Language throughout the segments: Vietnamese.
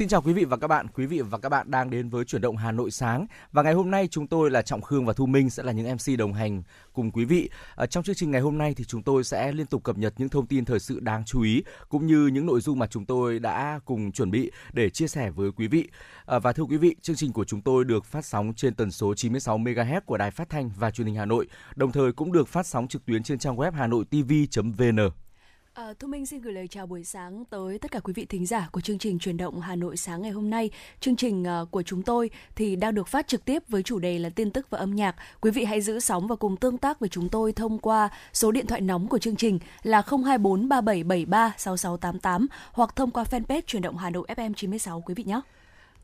Xin chào quý vị và các bạn. Quý vị và các bạn đang đến với chuyển động Hà Nội sáng và ngày hôm nay chúng tôi là Trọng Khương và Thu Minh sẽ là những MC đồng hành cùng quý vị. Ở trong chương trình ngày hôm nay thì chúng tôi sẽ liên tục cập nhật những thông tin thời sự đáng chú ý cũng như những nội dung mà chúng tôi đã cùng chuẩn bị để chia sẻ với quý vị. À, và thưa quý vị, chương trình của chúng tôi được phát sóng trên tần số 96 MHz của Đài Phát thanh và Truyền hình Hà Nội, đồng thời cũng được phát sóng trực tuyến trên trang web hanoitv.vn. À, Thu Minh xin gửi lời chào buổi sáng tới tất cả quý vị thính giả của chương trình truyền động Hà Nội sáng ngày hôm nay. Chương trình uh, của chúng tôi thì đang được phát trực tiếp với chủ đề là tin tức và âm nhạc. Quý vị hãy giữ sóng và cùng tương tác với chúng tôi thông qua số điện thoại nóng của chương trình là 024 3773 6688 hoặc thông qua fanpage truyền động Hà Nội FM 96 quý vị nhé.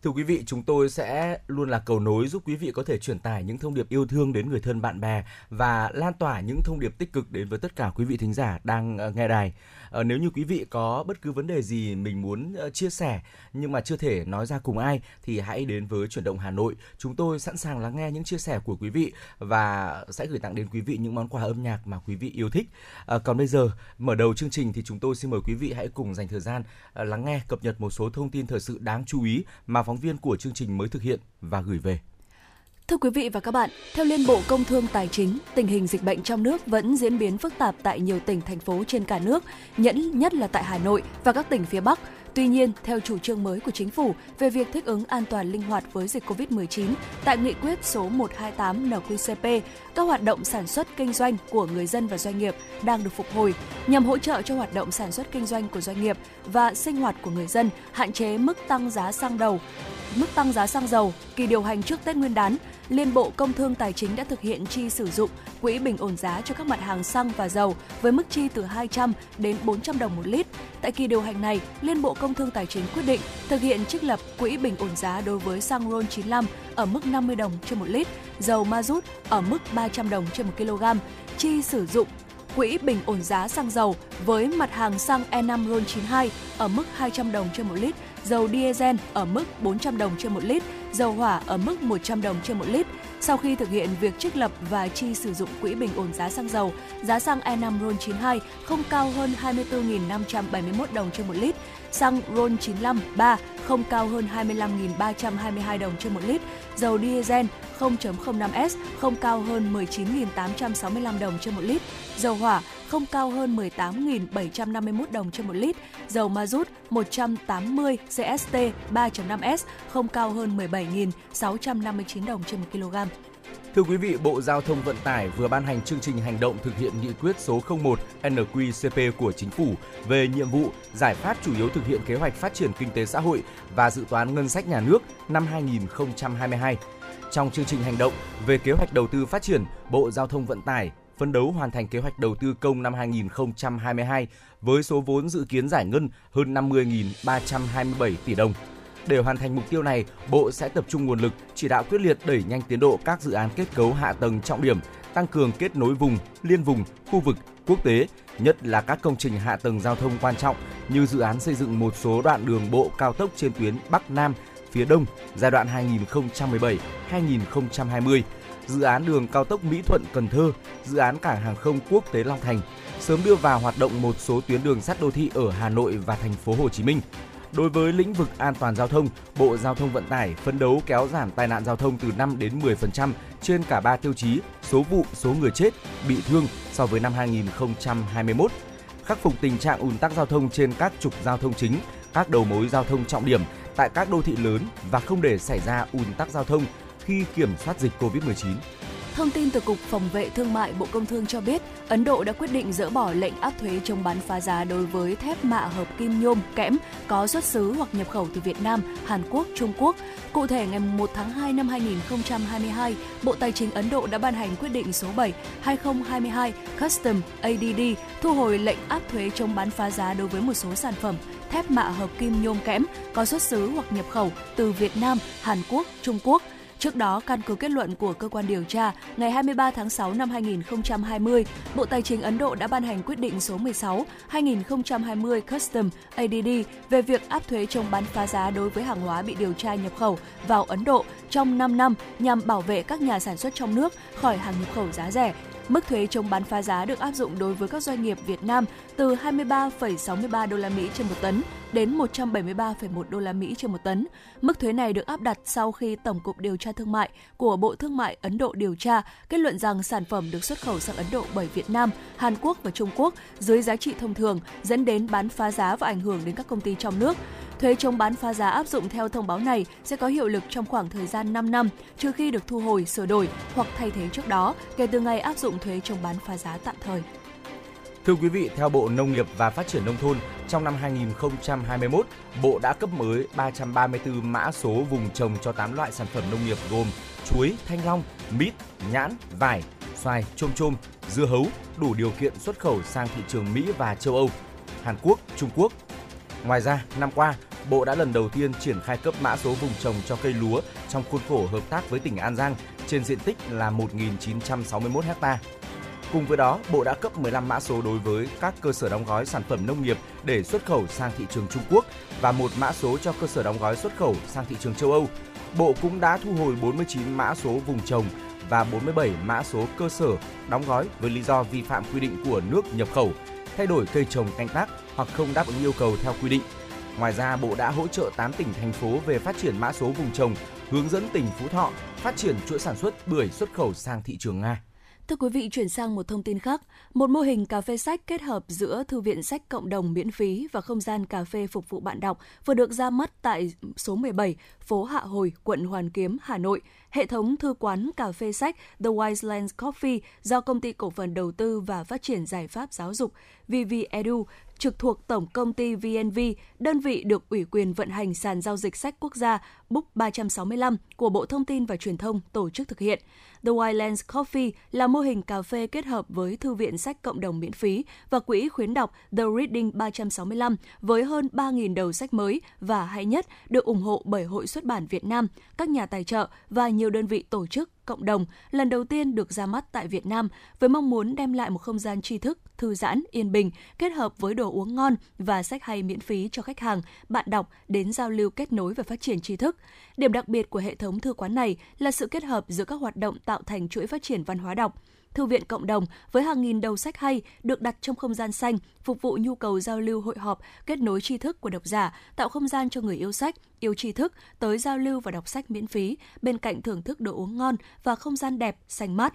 Thưa quý vị, chúng tôi sẽ luôn là cầu nối giúp quý vị có thể truyền tải những thông điệp yêu thương đến người thân bạn bè và lan tỏa những thông điệp tích cực đến với tất cả quý vị thính giả đang ờ, nghe đài. Ờ, nếu như quý vị có bất cứ vấn đề gì mình muốn ờ, chia sẻ nhưng mà chưa thể nói ra cùng ai thì hãy đến với chuyển động Hà Nội. Chúng tôi sẵn sàng lắng nghe những chia sẻ của quý vị và sẽ gửi tặng đến quý vị những món quà âm nhạc mà quý vị yêu thích. Còn bây giờ mở đầu chương trình thì chúng tôi xin mời quý vị hãy cùng dành thời gian lắng nghe cập nhật một số thông tin thời sự đáng chú ý mà phóng viên của chương trình mới thực hiện và gửi về. Thưa quý vị và các bạn, theo Liên Bộ Công Thương Tài chính, tình hình dịch bệnh trong nước vẫn diễn biến phức tạp tại nhiều tỉnh, thành phố trên cả nước, nhẫn nhất là tại Hà Nội và các tỉnh phía Bắc. Tuy nhiên, theo chủ trương mới của chính phủ về việc thích ứng an toàn linh hoạt với dịch COVID-19, tại nghị quyết số 128 NQCP, các hoạt động sản xuất kinh doanh của người dân và doanh nghiệp đang được phục hồi nhằm hỗ trợ cho hoạt động sản xuất kinh doanh của doanh nghiệp và sinh hoạt của người dân, hạn chế mức tăng giá xăng đầu, mức tăng giá xăng dầu kỳ điều hành trước Tết Nguyên đán, Liên Bộ Công Thương Tài chính đã thực hiện chi sử dụng quỹ bình ổn giá cho các mặt hàng xăng và dầu với mức chi từ 200 đến 400 đồng một lít. Tại kỳ điều hành này, Liên Bộ Công Công Thương Tài chính quyết định thực hiện trích lập quỹ bình ổn giá đối với xăng RON 95 ở mức 50 đồng trên một lít, dầu ma rút ở mức 300 đồng trên một kg, chi sử dụng quỹ bình ổn giá xăng dầu với mặt hàng xăng E5 RON 92 ở mức 200 đồng trên một lít, dầu diesel ở mức 400 đồng trên một lít, dầu hỏa ở mức 100 đồng trên một lít. Sau khi thực hiện việc trích lập và chi sử dụng quỹ bình ổn giá xăng dầu, giá xăng E5 RON 92 không cao hơn 24.571 đồng trên một lít, xăng RON 95 3 không cao hơn 25.322 đồng trên một lít, dầu diesel 0.05S không cao hơn 19.865 đồng trên một lít, dầu hỏa không cao hơn 18.751 đồng trên một lít, dầu ma rút 180 CST 3.5S không cao hơn 17.659 đồng trên một kg. Thưa quý vị, Bộ Giao thông Vận tải vừa ban hành chương trình hành động thực hiện nghị quyết số 01 NQCP của Chính phủ về nhiệm vụ, giải pháp chủ yếu thực hiện kế hoạch phát triển kinh tế xã hội và dự toán ngân sách nhà nước năm 2022. Trong chương trình hành động về kế hoạch đầu tư phát triển, Bộ Giao thông Vận tải phấn đấu hoàn thành kế hoạch đầu tư công năm 2022 với số vốn dự kiến giải ngân hơn 50.327 tỷ đồng. Để hoàn thành mục tiêu này, Bộ sẽ tập trung nguồn lực, chỉ đạo quyết liệt đẩy nhanh tiến độ các dự án kết cấu hạ tầng trọng điểm, tăng cường kết nối vùng, liên vùng, khu vực, quốc tế, nhất là các công trình hạ tầng giao thông quan trọng như dự án xây dựng một số đoạn đường bộ cao tốc trên tuyến Bắc Nam, phía Đông giai đoạn 2017-2020, dự án đường cao tốc Mỹ Thuận Cần Thơ, dự án cảng hàng không quốc tế Long Thành, sớm đưa vào hoạt động một số tuyến đường sắt đô thị ở Hà Nội và thành phố Hồ Chí Minh. Đối với lĩnh vực an toàn giao thông, Bộ Giao thông Vận tải phấn đấu kéo giảm tai nạn giao thông từ 5 đến 10% trên cả 3 tiêu chí số vụ, số người chết, bị thương so với năm 2021. Khắc phục tình trạng ùn tắc giao thông trên các trục giao thông chính, các đầu mối giao thông trọng điểm tại các đô thị lớn và không để xảy ra ùn tắc giao thông khi kiểm soát dịch COVID-19. Thông tin từ Cục Phòng vệ Thương mại Bộ Công Thương cho biết, Ấn Độ đã quyết định dỡ bỏ lệnh áp thuế chống bán phá giá đối với thép mạ hợp kim nhôm kẽm có xuất xứ hoặc nhập khẩu từ Việt Nam, Hàn Quốc, Trung Quốc. Cụ thể, ngày 1 tháng 2 năm 2022, Bộ Tài chính Ấn Độ đã ban hành quyết định số 7 2022 Custom ADD thu hồi lệnh áp thuế chống bán phá giá đối với một số sản phẩm thép mạ hợp kim nhôm kẽm có xuất xứ hoặc nhập khẩu từ Việt Nam, Hàn Quốc, Trung Quốc – Trước đó, căn cứ kết luận của cơ quan điều tra, ngày 23 tháng 6 năm 2020, Bộ Tài chính Ấn Độ đã ban hành quyết định số 16 2020 Custom ADD về việc áp thuế chống bán phá giá đối với hàng hóa bị điều tra nhập khẩu vào Ấn Độ trong 5 năm nhằm bảo vệ các nhà sản xuất trong nước khỏi hàng nhập khẩu giá rẻ. Mức thuế chống bán phá giá được áp dụng đối với các doanh nghiệp Việt Nam từ 23,63 đô la Mỹ trên một tấn đến 173,1 đô la Mỹ trên một tấn. Mức thuế này được áp đặt sau khi Tổng cục Điều tra Thương mại của Bộ Thương mại Ấn Độ điều tra kết luận rằng sản phẩm được xuất khẩu sang Ấn Độ bởi Việt Nam, Hàn Quốc và Trung Quốc dưới giá trị thông thường dẫn đến bán phá giá và ảnh hưởng đến các công ty trong nước. Thuế chống bán phá giá áp dụng theo thông báo này sẽ có hiệu lực trong khoảng thời gian 5 năm, trừ khi được thu hồi, sửa đổi hoặc thay thế trước đó, kể từ ngày áp dụng thuế chống bán phá giá tạm thời. Thưa quý vị, theo Bộ Nông nghiệp và Phát triển Nông thôn, trong năm 2021, Bộ đã cấp mới 334 mã số vùng trồng cho 8 loại sản phẩm nông nghiệp gồm chuối, thanh long, mít, nhãn, vải, xoài, chôm chôm, dưa hấu đủ điều kiện xuất khẩu sang thị trường Mỹ và châu Âu, Hàn Quốc, Trung Quốc. Ngoài ra, năm qua, Bộ đã lần đầu tiên triển khai cấp mã số vùng trồng cho cây lúa trong khuôn khổ hợp tác với tỉnh An Giang trên diện tích là 1.961 ha. Cùng với đó, Bộ đã cấp 15 mã số đối với các cơ sở đóng gói sản phẩm nông nghiệp để xuất khẩu sang thị trường Trung Quốc và một mã số cho cơ sở đóng gói xuất khẩu sang thị trường châu Âu. Bộ cũng đã thu hồi 49 mã số vùng trồng và 47 mã số cơ sở đóng gói với lý do vi phạm quy định của nước nhập khẩu, thay đổi cây trồng canh tác hoặc không đáp ứng yêu cầu theo quy định. Ngoài ra, Bộ đã hỗ trợ 8 tỉnh thành phố về phát triển mã số vùng trồng, hướng dẫn tỉnh Phú Thọ phát triển chuỗi sản xuất bưởi xuất khẩu sang thị trường Nga. Thưa quý vị, chuyển sang một thông tin khác. Một mô hình cà phê sách kết hợp giữa thư viện sách cộng đồng miễn phí và không gian cà phê phục vụ bạn đọc vừa được ra mắt tại số 17, phố Hạ Hồi, quận Hoàn Kiếm, Hà Nội. Hệ thống thư quán cà phê sách The Wise Lands Coffee do Công ty Cổ phần Đầu tư và Phát triển Giải pháp Giáo dục VV Edu trực thuộc Tổng công ty VNV, đơn vị được ủy quyền vận hành sàn giao dịch sách quốc gia Book 365 của Bộ Thông tin và Truyền thông tổ chức thực hiện. The Wildlands Coffee là mô hình cà phê kết hợp với thư viện sách cộng đồng miễn phí và quỹ khuyến đọc The Reading 365 với hơn 3.000 đầu sách mới và hay nhất được ủng hộ bởi Hội xuất bản Việt Nam, các nhà tài trợ và nhiều đơn vị tổ chức cộng đồng lần đầu tiên được ra mắt tại Việt Nam với mong muốn đem lại một không gian tri thức, thư giãn, yên bình kết hợp với đồ uống ngon và sách hay miễn phí cho khách hàng, bạn đọc đến giao lưu kết nối và phát triển tri thức. Điểm đặc biệt của hệ thống thư quán này là sự kết hợp giữa các hoạt động tạo thành chuỗi phát triển văn hóa đọc, thư viện cộng đồng với hàng nghìn đầu sách hay được đặt trong không gian xanh, phục vụ nhu cầu giao lưu hội họp, kết nối tri thức của độc giả, tạo không gian cho người yêu sách, yêu tri thức tới giao lưu và đọc sách miễn phí, bên cạnh thưởng thức đồ uống ngon và không gian đẹp, xanh mát.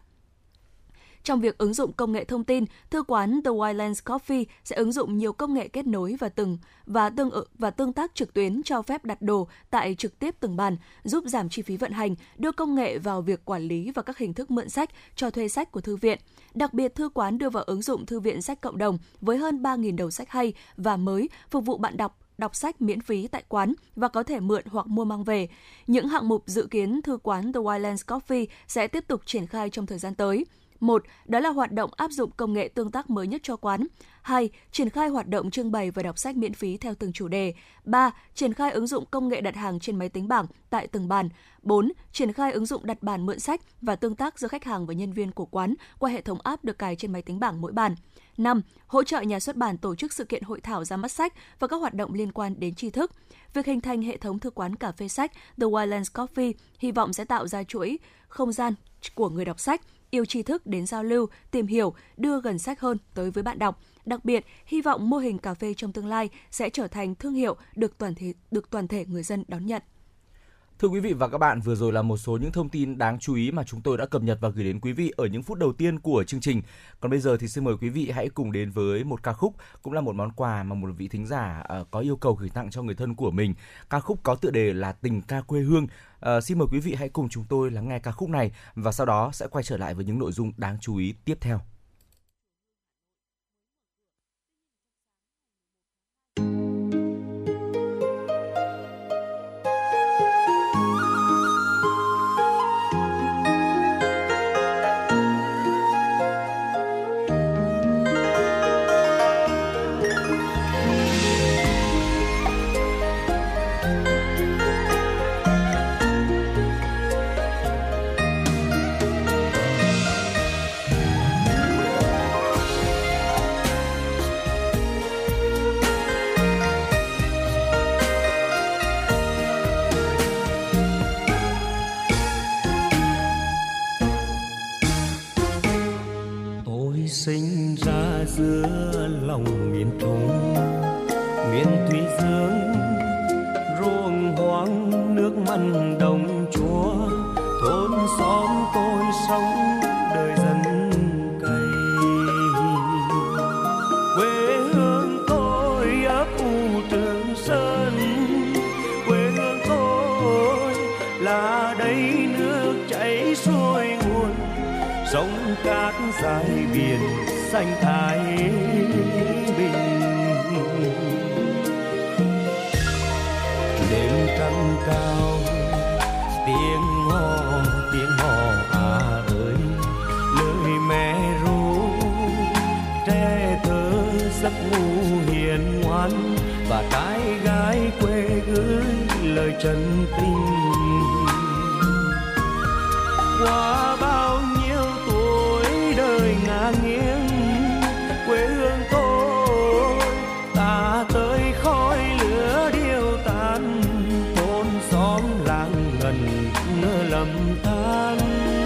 Trong việc ứng dụng công nghệ thông tin, thư quán The Wildlands Coffee sẽ ứng dụng nhiều công nghệ kết nối và từng và tương và tương tác trực tuyến cho phép đặt đồ tại trực tiếp từng bàn, giúp giảm chi phí vận hành, đưa công nghệ vào việc quản lý và các hình thức mượn sách, cho thuê sách của thư viện. Đặc biệt, thư quán đưa vào ứng dụng thư viện sách cộng đồng với hơn 3.000 đầu sách hay và mới phục vụ bạn đọc đọc sách miễn phí tại quán và có thể mượn hoặc mua mang về. Những hạng mục dự kiến thư quán The Wildlands Coffee sẽ tiếp tục triển khai trong thời gian tới. Một, đó là hoạt động áp dụng công nghệ tương tác mới nhất cho quán. hai, Triển khai hoạt động trưng bày và đọc sách miễn phí theo từng chủ đề. ba, Triển khai ứng dụng công nghệ đặt hàng trên máy tính bảng tại từng bàn. 4. Triển khai ứng dụng đặt bàn mượn sách và tương tác giữa khách hàng và nhân viên của quán qua hệ thống app được cài trên máy tính bảng mỗi bàn. 5. Hỗ trợ nhà xuất bản tổ chức sự kiện hội thảo ra mắt sách và các hoạt động liên quan đến tri thức. Việc hình thành hệ thống thư quán cà phê sách The Wildlands Coffee hy vọng sẽ tạo ra chuỗi không gian của người đọc sách yêu tri thức đến giao lưu, tìm hiểu, đưa gần sách hơn tới với bạn đọc. Đặc biệt, hy vọng mô hình cà phê trong tương lai sẽ trở thành thương hiệu được toàn thể được toàn thể người dân đón nhận. Thưa quý vị và các bạn, vừa rồi là một số những thông tin đáng chú ý mà chúng tôi đã cập nhật và gửi đến quý vị ở những phút đầu tiên của chương trình. Còn bây giờ thì xin mời quý vị hãy cùng đến với một ca khúc cũng là một món quà mà một vị thính giả ờ, có yêu cầu gửi tặng cho người thân của mình. Ca khúc có tựa đề là Tình ca quê hương. À, xin mời quý vị hãy cùng chúng tôi lắng nghe ca khúc này và sau đó sẽ quay trở lại với những nội dung đáng chú ý tiếp theo. Lầm than.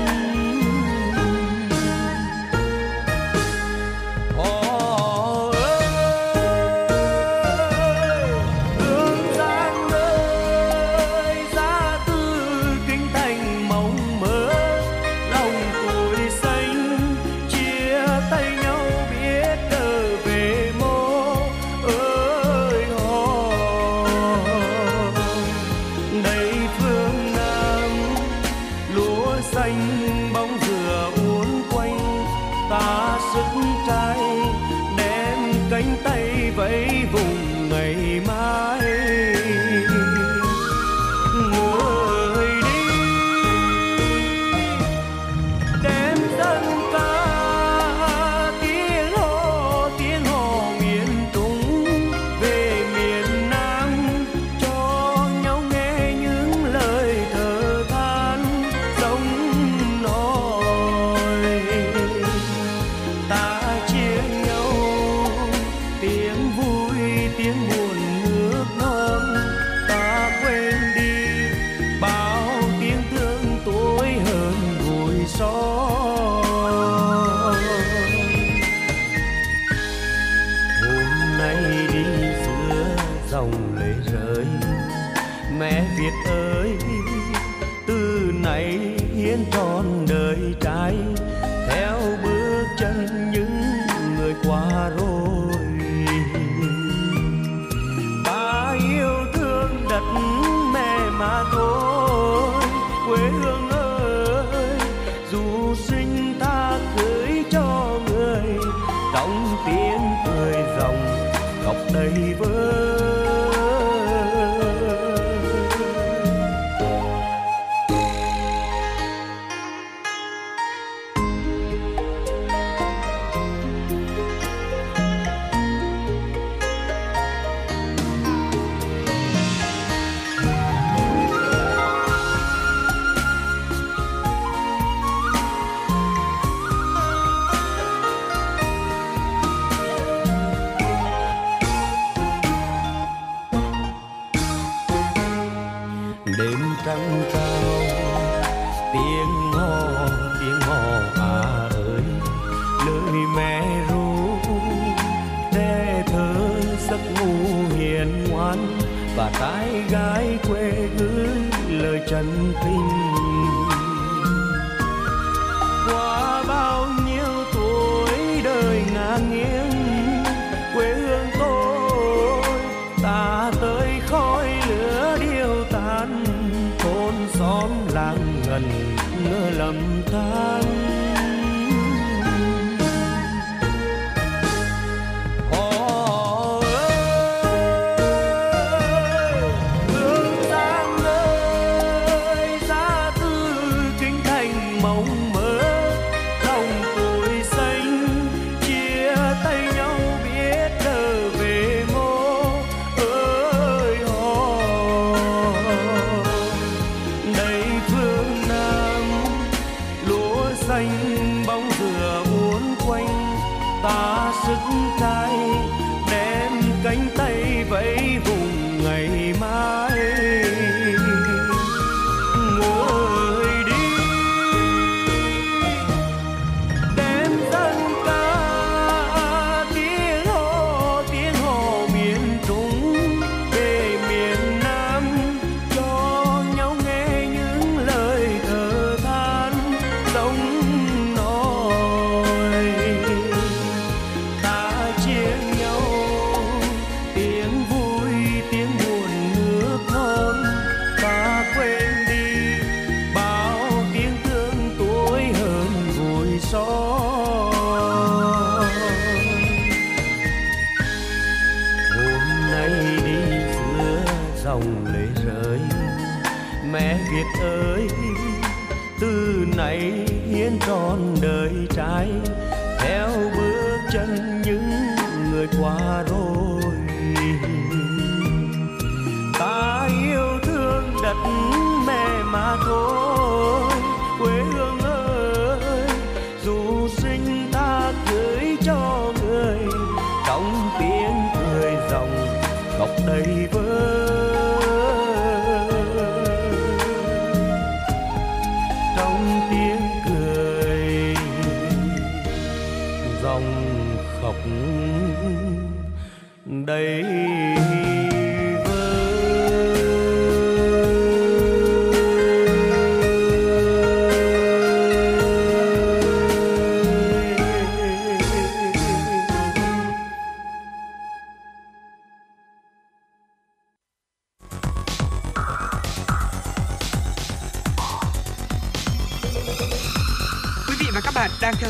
Ngọc đầy vơi.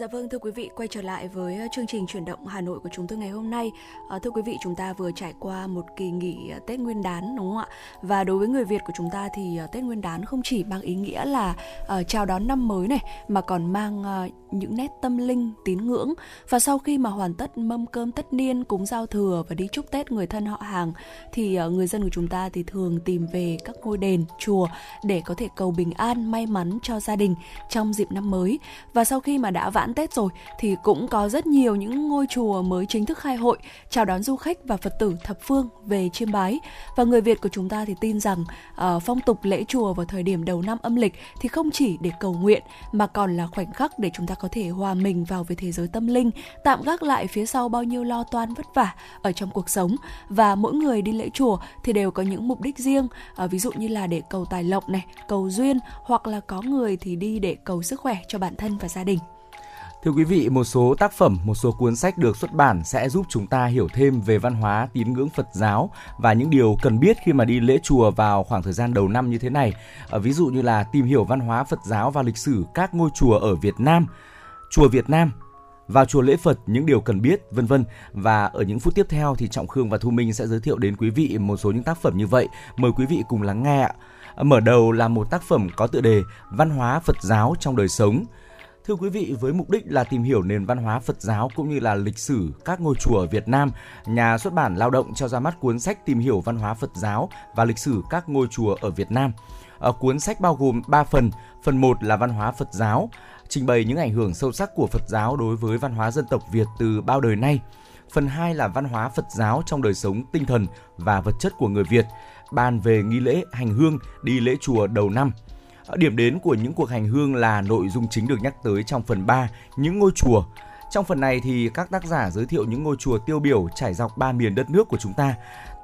Dạ vâng thưa quý vị, quay trở lại với ờ, chương trình chuyển động Hà Nội của chúng tôi ngày hôm nay. À, thưa quý vị, chúng ta vừa trải qua một kỳ nghỉ ờ, Tết Nguyên đán đúng không ạ? Và đối với người Việt của chúng ta thì Tết Nguyên đán không chỉ mang ý nghĩa là uh, chào đón năm mới này mà còn mang uh, những nét tâm linh, tín ngưỡng. Và sau khi mà hoàn tất mâm cơm tất niên, cúng giao thừa và đi chúc Tết người thân họ hàng thì uh, người dân của chúng ta thì thường tìm về các ngôi đền, chùa để có thể cầu bình an, may mắn cho gia đình trong dịp năm mới. Và sau khi mà đã vãn Tết rồi thì cũng có rất nhiều những ngôi chùa mới chính thức khai hội chào đón du khách và Phật tử thập phương về chiêm bái. Và người Việt của chúng ta thì tin rằng uh, phong tục lễ chùa vào thời điểm đầu năm âm lịch thì không chỉ để cầu nguyện mà còn là khoảnh khắc để chúng ta có thể hòa mình vào với thế giới tâm linh, tạm gác lại phía sau bao nhiêu lo toan vất vả ở trong cuộc sống. Và mỗi người đi lễ chùa thì đều có những mục đích riêng, uh, ví dụ như là để cầu tài lộc này, cầu duyên hoặc là có người thì đi để cầu sức khỏe cho bản thân và gia đình. Thưa quý vị, một số tác phẩm, một số cuốn sách được xuất bản sẽ giúp chúng ta hiểu thêm về văn hóa tín ngưỡng Phật giáo và những điều cần biết khi mà đi lễ chùa vào khoảng thời gian đầu năm như thế này. Ờ, ví dụ như là tìm hiểu văn hóa Phật giáo và lịch sử các ngôi chùa ở Việt Nam, chùa Việt Nam, vào chùa lễ Phật những điều cần biết, vân vân. Và ở những phút tiếp theo thì Trọng Khương và Thu Minh sẽ giới thiệu đến quý vị một số những tác phẩm như vậy. Mời quý vị cùng lắng nghe ạ. Ờ, mở đầu là một tác phẩm có tựa đề Văn hóa Phật giáo trong đời sống. Thưa quý vị, với mục đích là tìm hiểu nền văn hóa Phật giáo cũng như là lịch sử các ngôi chùa ở Việt Nam, nhà xuất bản Lao động cho ra mắt cuốn sách tìm hiểu văn hóa Phật giáo và lịch sử các ngôi chùa ở Việt Nam. Ở cuốn sách bao gồm 3 phần. Phần 1 là văn hóa Phật giáo, trình bày những ảnh hưởng sâu sắc của Phật giáo đối với văn hóa dân tộc Việt từ bao đời nay. Phần 2 là văn hóa Phật giáo trong đời sống tinh thần và vật chất của người Việt, bàn về nghi lễ hành hương đi lễ chùa đầu năm. Ờ, điểm đến của những cuộc hành hương là nội dung chính được nhắc tới trong phần 3, những ngôi chùa. Trong phần này thì các tác giả giới thiệu những ngôi chùa tiêu biểu trải dọc ba miền đất nước của chúng ta.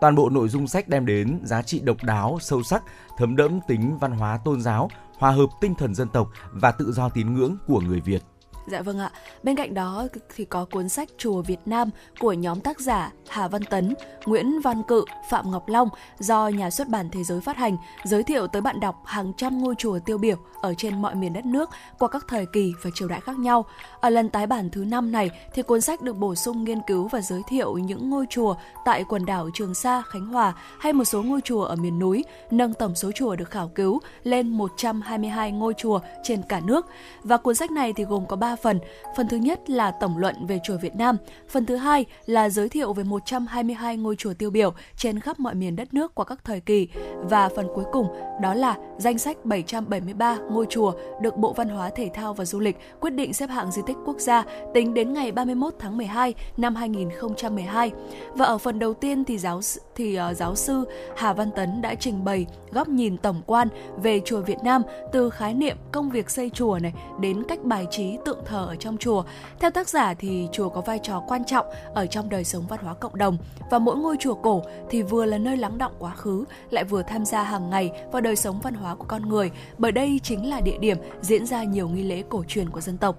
Toàn bộ nội dung sách đem đến giá trị độc đáo, sâu sắc, thấm đẫm tính văn hóa tôn giáo, hòa hợp tinh thần dân tộc và tự do tín ngưỡng của người Việt. Dạ vâng ạ. Bên cạnh đó thì có cuốn sách Chùa Việt Nam của nhóm tác giả Hà Văn Tấn, Nguyễn Văn Cự, Phạm Ngọc Long do nhà xuất bản Thế giới phát hành, giới thiệu tới bạn đọc hàng trăm ngôi chùa tiêu biểu ở trên mọi miền đất nước qua các thời kỳ và triều đại khác nhau. Ở lần tái bản thứ năm này thì cuốn sách được bổ sung nghiên cứu và giới thiệu những ngôi chùa tại quần đảo Trường Sa, Khánh Hòa hay một số ngôi chùa ở miền núi, nâng tổng số chùa được khảo cứu lên 122 ngôi chùa trên cả nước. Và cuốn sách này thì gồm có 3 phần. Phần thứ nhất là tổng luận về chùa Việt Nam, phần thứ hai là giới thiệu về 122 ngôi chùa tiêu biểu trên khắp mọi miền đất nước qua các thời kỳ và phần cuối cùng đó là danh sách 773 ngôi chùa được Bộ Văn hóa Thể thao và Du lịch quyết định xếp hạng di tích quốc gia tính đến ngày 31 tháng 12 năm 2012. Và ở phần đầu tiên thì giáo thì uh, giáo sư Hà Văn Tấn đã trình bày góc nhìn tổng quan về chùa Việt Nam từ khái niệm công việc xây chùa này đến cách bài trí tượng thờ ở trong chùa. Theo tác giả thì chùa có vai trò quan trọng ở trong đời sống văn hóa cộng đồng và mỗi ngôi chùa cổ thì vừa là nơi lắng động quá khứ, lại vừa tham gia hàng ngày vào đời sống văn hóa của con người bởi đây chính là địa điểm diễn ra nhiều nghi lễ cổ truyền của dân tộc.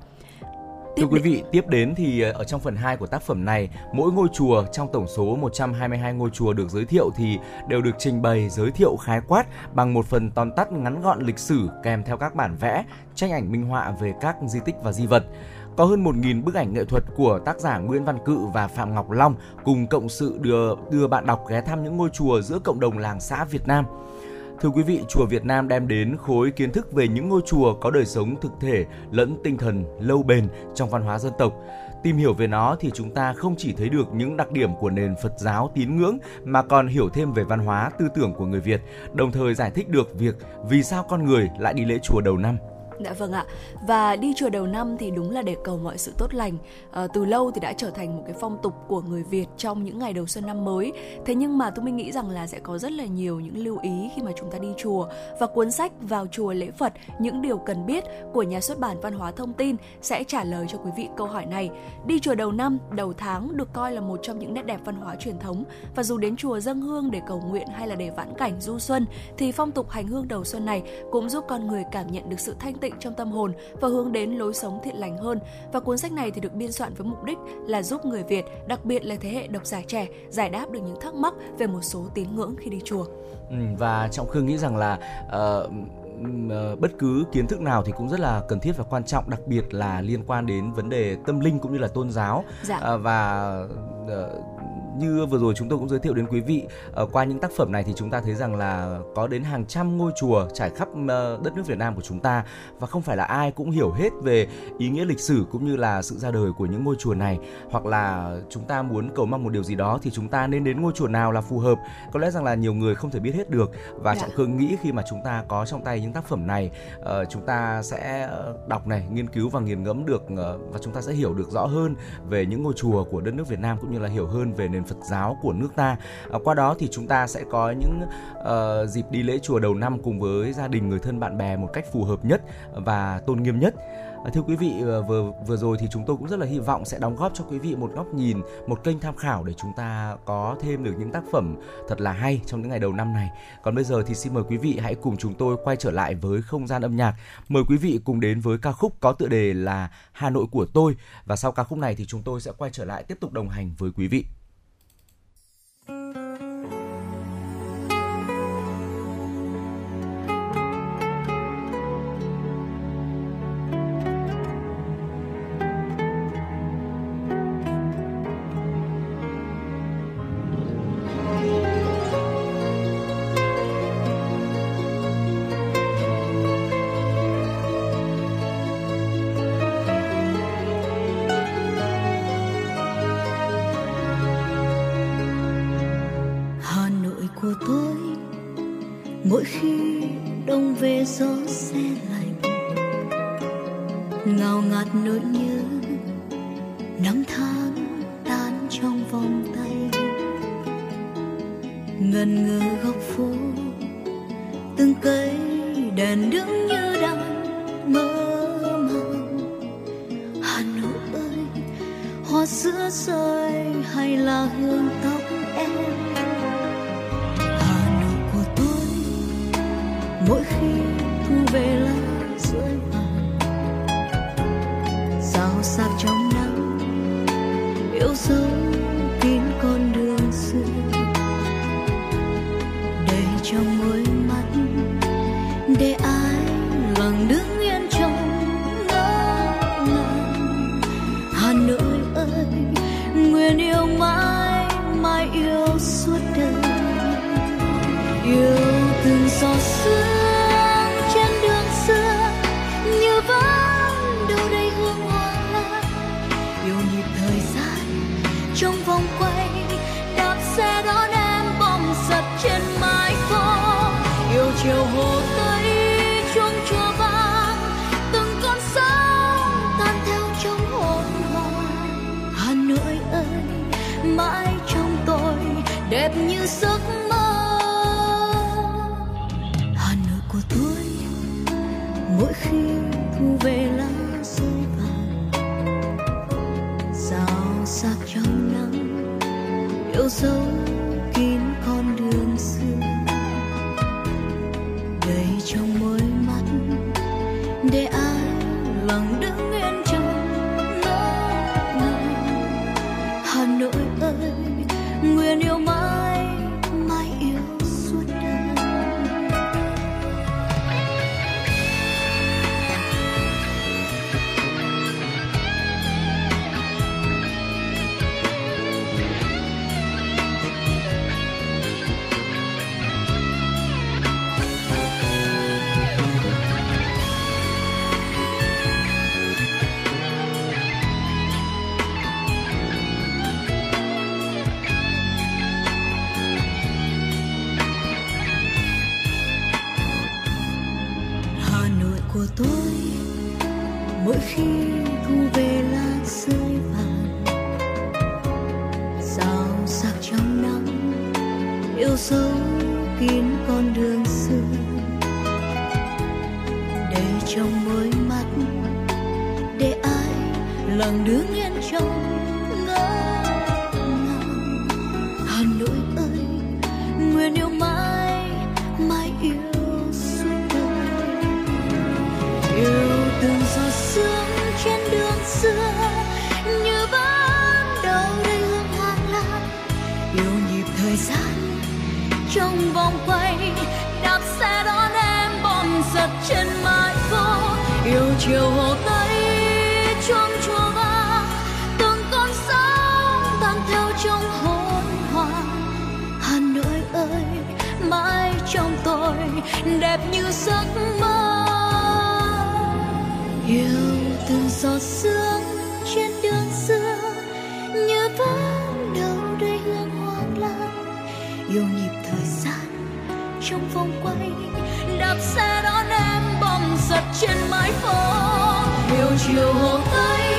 Thưa quý vị, tiếp đến thì ờ, ở trong phần 2 của tác phẩm này, mỗi ngôi chùa trong tổng số 122 ngôi chùa được giới thiệu thì đều được trình bày giới thiệu khái quát bằng một phần tóm tắt ngắn gọn lịch sử kèm theo các bản vẽ, tranh ảnh minh họa về các di tích và di vật có hơn 1.000 bức ảnh nghệ thuật của tác giả Nguyễn Văn Cự và Phạm Ngọc Long cùng cộng sự đưa đưa bạn đọc ghé thăm những ngôi chùa giữa cộng đồng làng xã Việt Nam. Thưa quý vị, chùa Việt Nam đem đến khối kiến thức về những ngôi chùa có đời sống thực thể lẫn tinh thần lâu bền trong văn hóa dân tộc. Tìm hiểu về nó thì chúng ta không chỉ thấy được những đặc điểm của nền Phật giáo tín ngưỡng mà còn hiểu thêm về văn hóa tư tưởng của người Việt, đồng thời giải thích được việc vì sao con người lại đi lễ chùa đầu năm Dạ vâng ạ. Và đi chùa đầu năm thì đúng là để cầu mọi sự tốt lành. À, từ lâu thì đã trở thành một cái phong tục của người Việt trong những ngày đầu xuân năm mới. Thế nhưng mà tôi mình nghĩ rằng là sẽ có rất là nhiều những lưu ý khi mà chúng ta đi chùa và cuốn sách vào chùa lễ Phật những điều cần biết của nhà xuất bản Văn hóa Thông tin sẽ trả lời cho quý vị câu hỏi này. Đi chùa đầu năm, đầu tháng được coi là một trong những nét đẹp văn hóa truyền thống và dù đến chùa dâng hương để cầu nguyện hay là để vãn cảnh du xuân thì phong tục hành hương đầu xuân này cũng giúp con người cảm nhận được sự thanh tịnh tịnh trong tâm hồn và hướng đến lối sống thiện lành hơn. Và cuốn sách này thì được biên soạn với mục đích là giúp người Việt, đặc biệt là thế hệ độc giả trẻ, giải đáp được những thắc mắc về một số tín ngưỡng khi đi chùa. Ừ, và trọng khương nghĩ rằng là uh, bất cứ kiến thức nào thì cũng rất là cần thiết và quan trọng đặc biệt là liên quan đến vấn đề tâm linh cũng như là tôn giáo dạ. à, và như vừa rồi chúng tôi cũng giới thiệu đến quý vị uh, qua những tác phẩm này thì chúng ta thấy rằng là có đến hàng trăm ngôi chùa trải khắp uh, đất nước Việt Nam của chúng ta. Và không phải là ai cũng hiểu hết về ý nghĩa lịch sử cũng như là sự ra đời của những ngôi chùa này. Hoặc là chúng ta muốn cầu mong một điều gì đó thì chúng ta nên đến ngôi chùa nào là phù hợp. Có lẽ rằng là nhiều người không thể biết hết được. Và dạ. trọng khương nghĩ khi mà chúng ta có trong tay những tác phẩm này uh, chúng ta sẽ đọc này nghiên cứu và nghiền ngẫm được uh, và chúng ta sẽ hiểu được rõ hơn về những ngôi chùa của đất nước Việt Nam cũng như là hiểu hơn về nền Phật giáo của nước ta. À, qua đó thì chúng ta sẽ có những uh, dịp đi lễ chùa đầu năm cùng với gia đình, người thân, bạn bè một cách phù hợp nhất và tôn nghiêm nhất. À, thưa quý vị ờ, vừa vừa rồi thì chúng tôi cũng rất là hy vọng sẽ đóng góp cho quý vị một góc nhìn, một kênh tham khảo để chúng ta có thêm được những tác phẩm thật là hay trong những ngày đầu năm này. Còn bây giờ thì xin mời quý vị hãy cùng chúng tôi quay trở lại với không gian âm nhạc. Mời quý vị cùng đến với ca khúc có tựa đề là Hà Nội của tôi và sau ca khúc này thì chúng tôi sẽ quay trở lại tiếp tục đồng hành với quý vị. Yêu dấu của tôi. Mỗi khi thu về lá rơi vàng sao sắc trong nắng, yêu dấu kín con đường xưa. Để trong đôi mắt, để ai lặng đứng yên đẹp như giấc mơ. Yêu từng giọt sương trên đường xưa như vẫn đâu đây hương hoang lan. Yêu nhịp thời gian trong vòng quay, đạp xe đón em bom giật trên mái phố yêu chiều hồ tây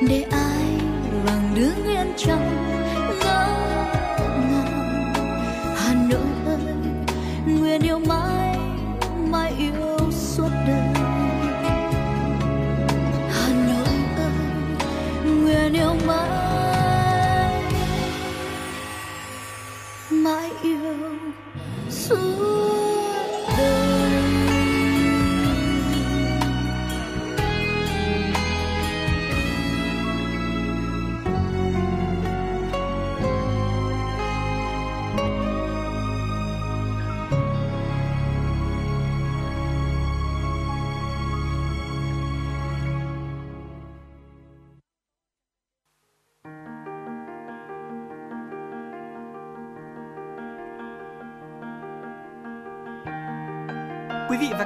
để ai bằng đứa yên trong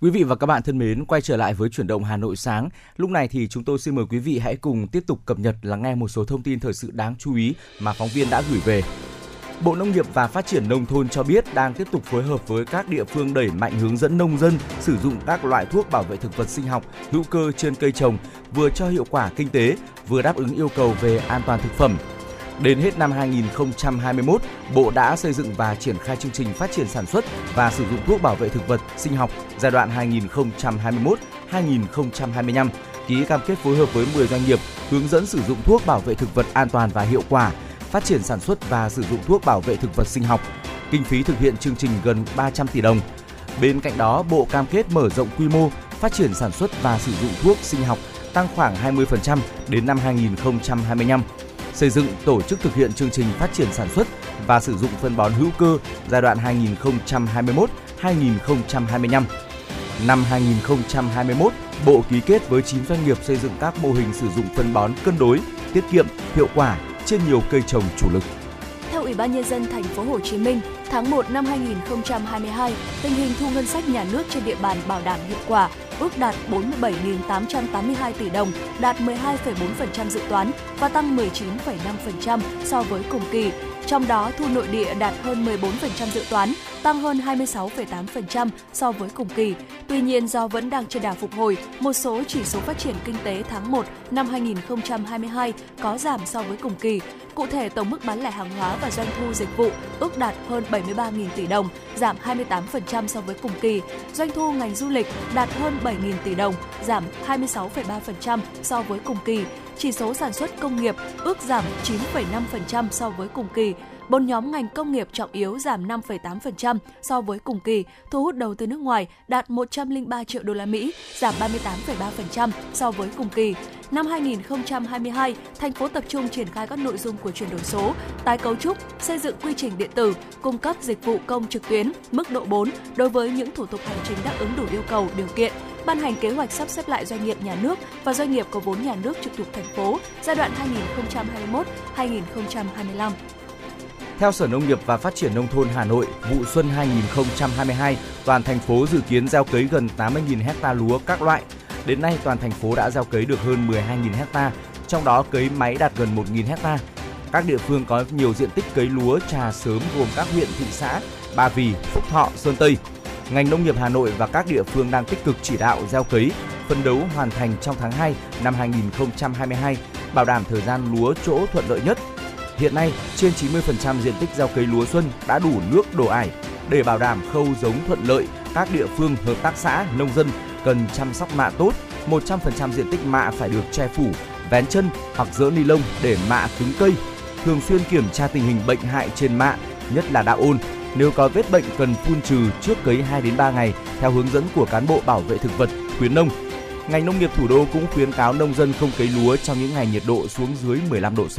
Quý vị và các bạn thân mến, quay trở lại với chuyển động Hà Nội sáng. Lúc này thì chúng tôi xin mời quý vị hãy cùng tiếp tục cập nhật lắng nghe một số thông tin thời sự đáng chú ý mà phóng viên đã gửi về. Bộ Nông nghiệp và Phát triển Nông thôn cho biết đang tiếp tục phối hợp với các địa phương đẩy mạnh hướng dẫn nông dân sử dụng các loại thuốc bảo vệ thực vật sinh học hữu cơ trên cây trồng, vừa cho hiệu quả kinh tế, vừa đáp ứng yêu cầu về an toàn thực phẩm. Đến hết năm 2021, Bộ đã xây dựng và triển khai chương trình phát triển sản xuất và sử dụng thuốc bảo vệ thực vật sinh học giai đoạn 2021-2025, ký cam kết phối hợp với 10 doanh nghiệp hướng dẫn sử dụng thuốc bảo vệ thực vật an toàn và hiệu quả, phát triển sản xuất và sử dụng thuốc bảo vệ thực vật sinh học. Kinh phí thực hiện chương trình gần 300 tỷ đồng. Bên cạnh đó, Bộ cam kết mở rộng quy mô, phát triển sản xuất và sử dụng thuốc sinh học tăng khoảng 20% đến năm 2025 xây dựng tổ chức thực hiện chương trình phát triển sản xuất và sử dụng phân bón hữu cơ giai đoạn 2021-2025. Năm 2021, Bộ ký kết với 9 doanh nghiệp xây dựng các mô hình sử dụng phân bón cân đối, tiết kiệm, hiệu quả trên nhiều cây trồng chủ lực. Theo Ủy ban nhân dân thành phố Hồ Chí Minh, tháng 1 năm 2022, tình hình thu ngân sách nhà nước trên địa bàn bảo đảm hiệu quả, ước đạt 47.882 tỷ đồng, đạt 12,4% dự toán và tăng 19,5% so với cùng kỳ. Trong đó, thu nội địa đạt hơn 14% dự toán, tăng hơn 26,8% so với cùng kỳ. Tuy nhiên, do vẫn đang trên đà phục hồi, một số chỉ số phát triển kinh tế tháng 1 năm 2022 có giảm so với cùng kỳ. Cụ thể, tổng mức bán lẻ hàng hóa và doanh thu dịch vụ ước đạt hơn 73.000 tỷ đồng, giảm 28% so với cùng kỳ. Doanh thu ngành du lịch đạt hơn 7.000 tỷ đồng, giảm 26,3% so với cùng kỳ. Chỉ số sản xuất công nghiệp ước giảm 9,5% so với cùng kỳ. Bốn nhóm ngành công nghiệp trọng yếu giảm 5,8% so với cùng kỳ, thu hút đầu tư nước ngoài đạt 103 triệu đô la Mỹ, giảm 38,3% so với cùng kỳ. Năm 2022, thành phố tập trung triển khai các nội dung của chuyển đổi số, tái cấu trúc, xây dựng quy trình điện tử, cung cấp dịch vụ công trực tuyến mức độ 4 đối với những thủ tục hành chính đáp ứng đủ yêu cầu, điều kiện, ban hành kế hoạch sắp xếp lại doanh nghiệp nhà nước và doanh nghiệp có vốn nhà nước trực thuộc thành phố giai đoạn 2021-2025. Theo Sở Nông nghiệp và Phát triển Nông thôn Hà Nội, vụ xuân 2022, toàn thành phố dự kiến gieo cấy gần 80.000 hecta lúa các loại. Đến nay, toàn thành phố đã gieo cấy được hơn 12.000 hecta, trong đó cấy máy đạt gần 1.000 hecta. Các địa phương có nhiều diện tích cấy lúa trà sớm gồm các huyện, thị xã Ba Vì, Phúc Thọ, Sơn Tây. Ngành nông nghiệp Hà Nội và các địa phương đang tích cực chỉ đạo gieo cấy, phân đấu hoàn thành trong tháng 2 năm 2022, bảo đảm thời gian lúa chỗ thuận lợi nhất. Hiện nay, trên 90% diện tích gieo cấy lúa xuân đã đủ nước đổ ải. Để bảo đảm khâu giống thuận lợi, các địa phương, hợp tác xã, nông dân cần chăm sóc mạ tốt. 100% diện tích mạ phải được che phủ, vén chân hoặc dỡ ni lông để mạ cứng cây. Thường xuyên kiểm tra tình hình bệnh hại trên mạ, nhất là đạo ôn. Nếu có vết bệnh cần phun trừ trước cấy 2 đến 3 ngày theo hướng dẫn của cán bộ bảo vệ thực vật, khuyến nông. Ngành nông nghiệp thủ đô cũng khuyến cáo nông dân không cấy lúa trong những ngày nhiệt độ xuống dưới 15 độ C.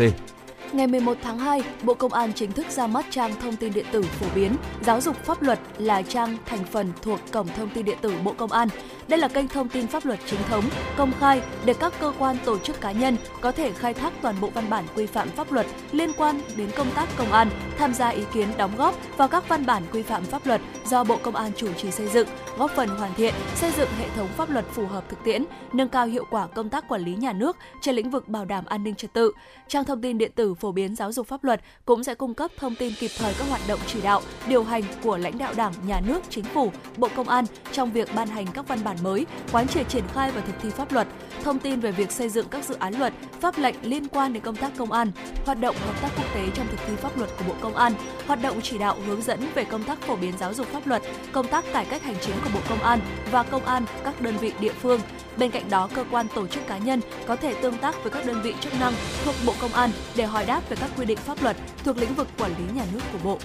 Ngày 11 tháng 2, Bộ Công an chính thức ra mắt trang thông tin điện tử phổ biến Giáo dục pháp luật là trang thành phần thuộc Cổng Thông tin điện tử Bộ Công an. Đây là kênh thông tin pháp luật chính thống, công khai để các cơ quan tổ chức cá nhân có thể khai thác toàn bộ văn bản quy phạm pháp luật liên quan đến công tác công an, tham gia ý kiến đóng góp vào các văn bản quy phạm pháp luật do Bộ Công an chủ trì xây dựng, góp phần hoàn thiện, xây dựng hệ thống pháp luật phù hợp thực tiễn, nâng cao hiệu quả công tác quản lý nhà nước trên lĩnh vực bảo đảm an ninh trật tự. Trang thông tin điện tử phổ biến giáo dục pháp luật cũng sẽ cung cấp thông tin kịp thời các hoạt động chỉ đạo, điều hành của lãnh đạo Đảng, Nhà nước, Chính phủ, Bộ Công an trong việc ban hành các văn bản mới, quán triệt triển khai và thực thi pháp luật, thông tin về việc xây dựng các dự án luật, pháp lệnh liên quan đến công tác công an, hoạt động hợp tác quốc tế trong thực thi pháp luật của Bộ Công an, hoạt động chỉ đạo hướng dẫn về công tác phổ biến giáo dục pháp luật, công tác cải cách hành chính của Bộ Công an và công an các đơn vị địa phương. Bên cạnh đó, cơ quan tổ chức cá nhân có thể tương tác với các đơn vị chức năng thuộc Bộ Công an để hỏi đáp về các quy định pháp luật thuộc lĩnh vực quản lý nhà nước của Bộ.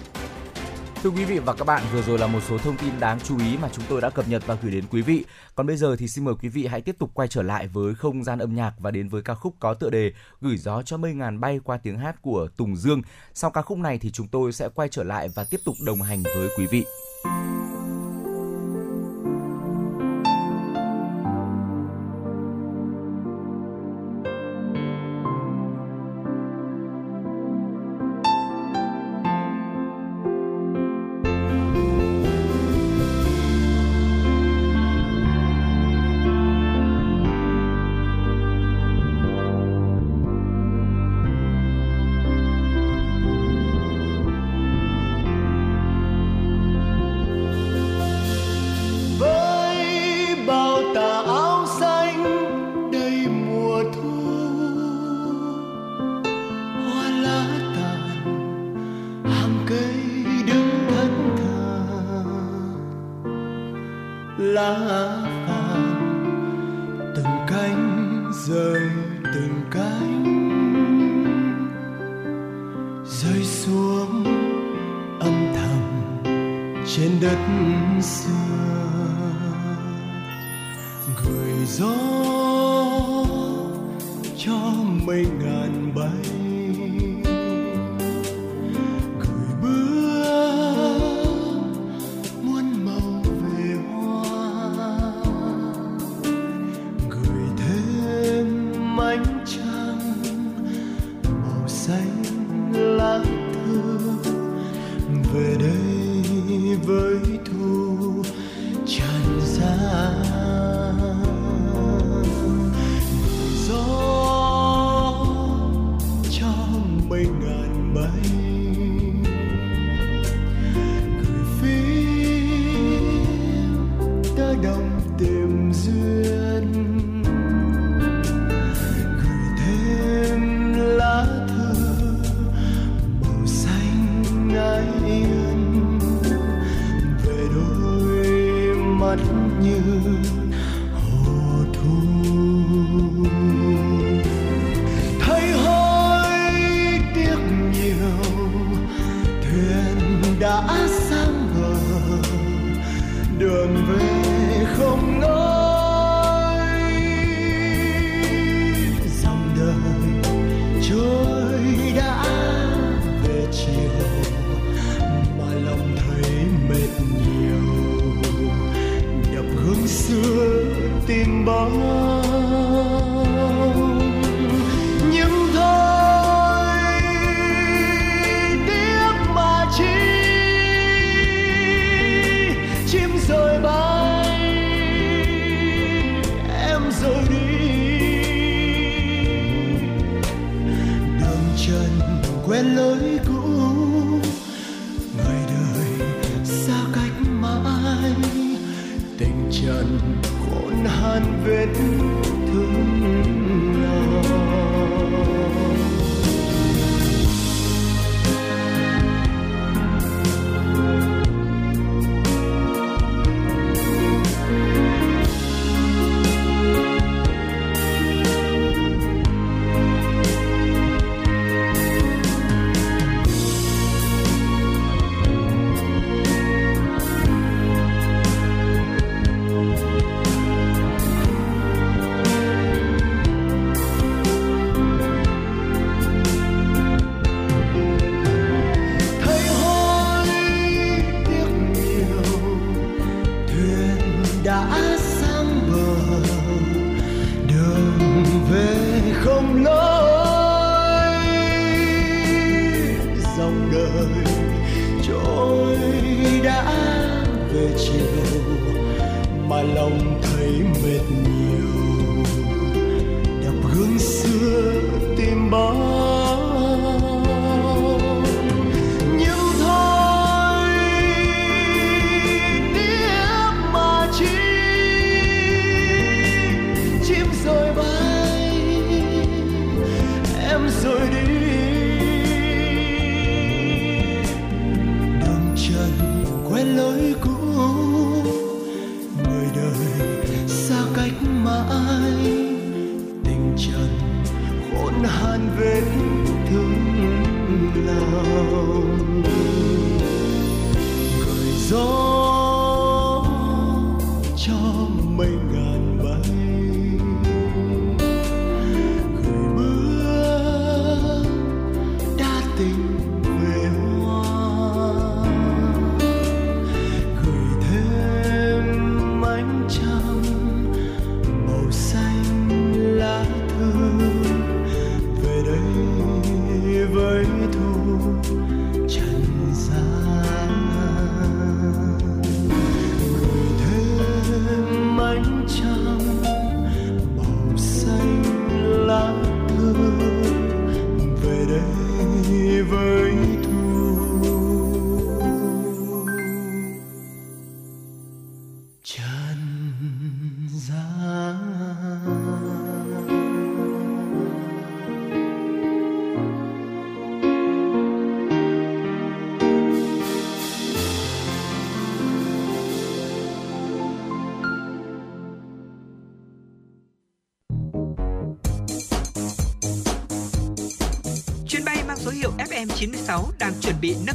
Thưa quý vị và các bạn, vừa rồi là một số thông tin đáng chú ý mà chúng tôi đã cập nhật và gửi đến quý vị. Còn bây giờ thì xin mời quý vị hãy tiếp tục quay trở lại với không gian âm nhạc và đến với ca khúc có tựa đề Gửi gió cho mây ngàn bay qua tiếng hát của Tùng Dương. Sau ca khúc này thì chúng tôi sẽ quay trở lại và tiếp tục đồng hành với quý vị.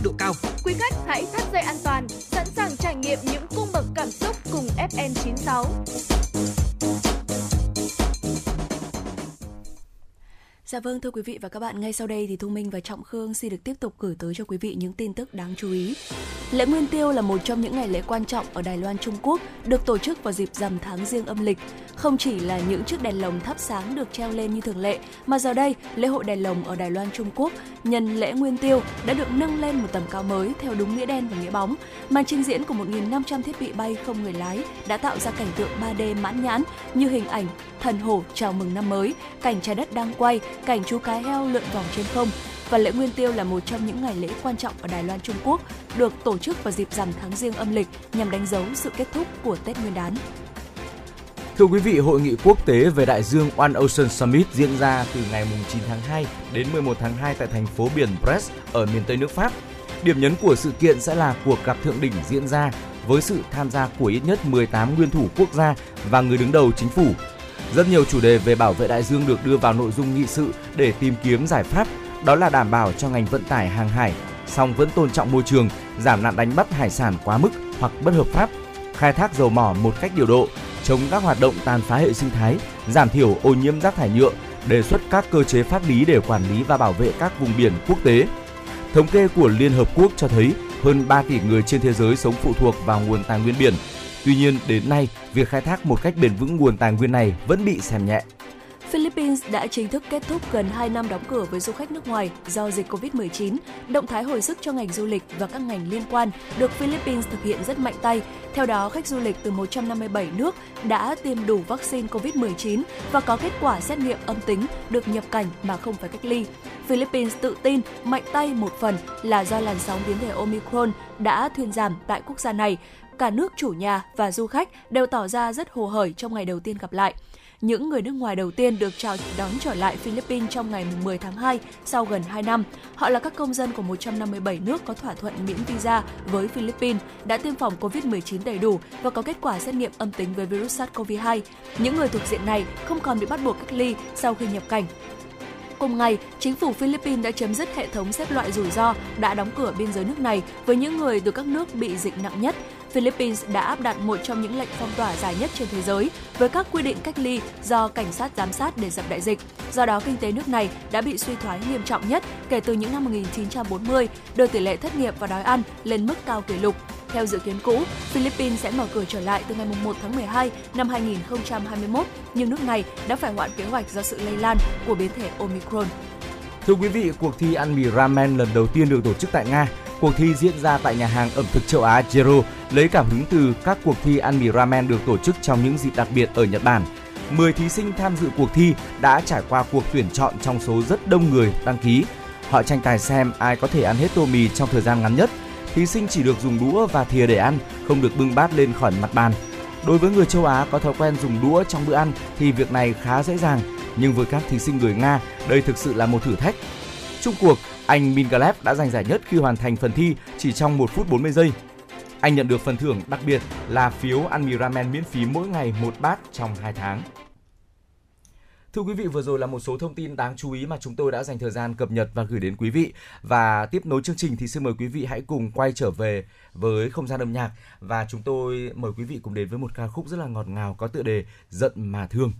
Độ cao. Dạ vâng thưa quý vị và các bạn, ngay sau đây thì Thu Minh và Trọng Khương xin được tiếp tục gửi tới cho quý vị những tin tức đáng chú ý. Lễ Nguyên Tiêu là một trong những ngày lễ quan trọng ở Đài Loan Trung Quốc, được tổ chức vào dịp rằm tháng riêng âm lịch. Không chỉ là những chiếc đèn lồng thắp sáng được treo lên như thường lệ, mà giờ đây, lễ hội đèn lồng ở Đài Loan Trung Quốc nhân lễ Nguyên Tiêu đã được nâng lên một tầm cao mới theo đúng nghĩa đen và nghĩa bóng. Màn trình diễn của 1.500 thiết bị bay không người lái đã tạo ra cảnh tượng 3D mãn nhãn như hình ảnh thần hổ chào mừng năm mới, cảnh trái đất đang quay, cảnh chú cá heo lượn vòng trên không. Và lễ Nguyên Tiêu là một trong những ngày lễ quan trọng ở Đài Loan Trung Quốc, được tổ chức vào dịp rằm tháng riêng âm lịch nhằm đánh dấu sự kết thúc của Tết Nguyên đán. Thưa quý vị, hội nghị quốc tế về đại dương One Ocean Summit diễn ra từ ngày 9 tháng 2 đến 11 tháng 2 tại thành phố biển Brest ở miền Tây nước Pháp. Điểm nhấn của sự kiện sẽ là cuộc gặp thượng đỉnh diễn ra với sự tham gia của ít nhất 18 nguyên thủ quốc gia và người đứng đầu chính phủ. Rất nhiều chủ đề về bảo vệ đại dương được đưa vào nội dung nghị sự để tìm kiếm giải pháp, đó là đảm bảo cho ngành vận tải hàng hải, song vẫn tôn trọng môi trường, giảm nạn đánh bắt hải sản quá mức hoặc bất hợp pháp, khai thác dầu mỏ một cách điều độ, chống các hoạt động tàn phá hệ sinh thái, giảm thiểu ô nhiễm rác thải nhựa, đề xuất các cơ chế pháp lý để quản lý và bảo vệ các vùng biển quốc tế. Thống kê của Liên Hợp Quốc cho thấy hơn 3 tỷ người trên thế giới sống phụ thuộc vào nguồn tài nguyên biển. Tuy nhiên, đến nay, việc khai thác một cách bền vững nguồn tài nguyên này vẫn bị xem nhẹ. Philippines đã chính thức kết thúc gần 2 năm đóng cửa với du khách nước ngoài do dịch Covid-19. Động thái hồi sức cho ngành du lịch và các ngành liên quan được Philippines thực hiện rất mạnh tay. Theo đó, khách du lịch từ 157 nước đã tiêm đủ vaccine Covid-19 và có kết quả xét nghiệm âm tính được nhập cảnh mà không phải cách ly. Philippines tự tin mạnh tay một phần là do làn sóng biến thể Omicron đã thuyên giảm tại quốc gia này. Cả nước chủ nhà và du khách đều tỏ ra rất hồ hởi trong ngày đầu tiên gặp lại những người nước ngoài đầu tiên được chào đón trở lại Philippines trong ngày 10 tháng 2 sau gần 2 năm. Họ là các công dân của 157 nước có thỏa thuận miễn visa với Philippines, đã tiêm phòng COVID-19 đầy đủ và có kết quả xét nghiệm âm tính với virus SARS-CoV-2. Những người thuộc diện này không còn bị bắt buộc cách ly sau khi nhập cảnh. Cùng ngày, chính phủ Philippines đã chấm dứt hệ thống xếp loại rủi ro, đã đóng cửa biên giới nước này với những người từ các nước bị dịch nặng nhất. Philippines đã áp đặt một trong những lệnh phong tỏa dài nhất trên thế giới với các quy định cách ly do cảnh sát giám sát để dập đại dịch. Do đó, kinh tế nước này đã bị suy thoái nghiêm trọng nhất kể từ những năm 1940, đưa tỷ lệ thất nghiệp và đói ăn lên mức cao kỷ lục. Theo dự kiến cũ, Philippines sẽ mở cửa trở lại từ ngày 1 tháng 12 năm 2021, nhưng nước này đã phải hoãn kế hoạch do sự lây lan của biến thể Omicron. Thưa quý vị, cuộc thi ăn mì ramen lần đầu tiên được tổ chức tại Nga. Cuộc thi diễn ra tại nhà hàng ẩm thực châu Á Jero, lấy cảm hứng từ các cuộc thi ăn mì ramen được tổ chức trong những dịp đặc biệt ở Nhật Bản. 10 thí sinh tham dự cuộc thi đã trải qua cuộc tuyển chọn trong số rất đông người đăng ký. Họ tranh tài xem ai có thể ăn hết tô mì trong thời gian ngắn nhất. Thí sinh chỉ được dùng đũa và thìa để ăn, không được bưng bát lên khỏi mặt bàn. Đối với người châu Á có thói quen dùng đũa trong bữa ăn thì việc này khá dễ dàng, nhưng với các thí sinh người Nga, đây thực sự là một thử thách. Trung cuộc, anh Mingalev đã giành giải nhất khi hoàn thành phần thi chỉ trong 1 phút 40 giây. Anh nhận được phần thưởng đặc biệt là phiếu ăn mì ramen miễn phí mỗi ngày một bát trong 2 tháng. Thưa quý vị, vừa rồi là một số thông tin đáng chú ý mà chúng tôi đã dành thời gian cập nhật và gửi đến quý vị. Và tiếp nối chương trình thì xin mời quý vị hãy cùng quay trở về với không gian âm nhạc và chúng tôi mời quý vị cùng đến với một ca khúc rất là ngọt ngào có tựa đề Giận mà thương.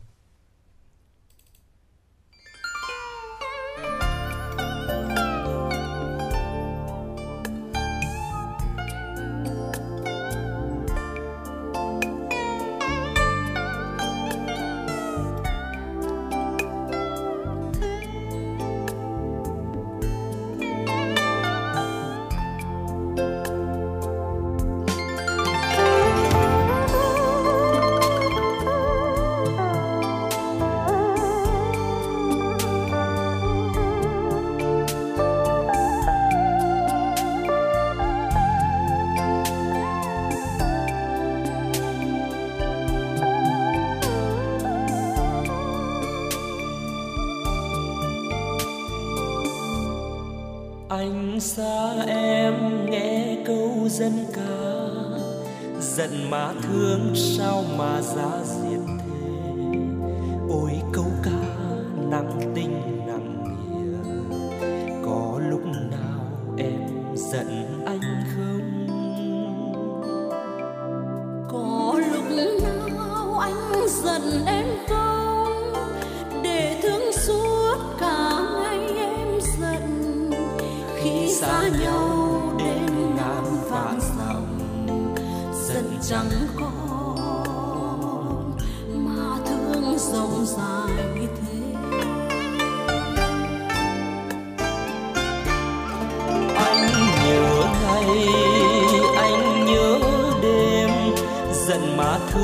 giận anh không? Có lúc nào anh giận em không? Để thương suốt cả ngày em giận. Khi xa nhau đêm ngàn vạn dặm giận chẳng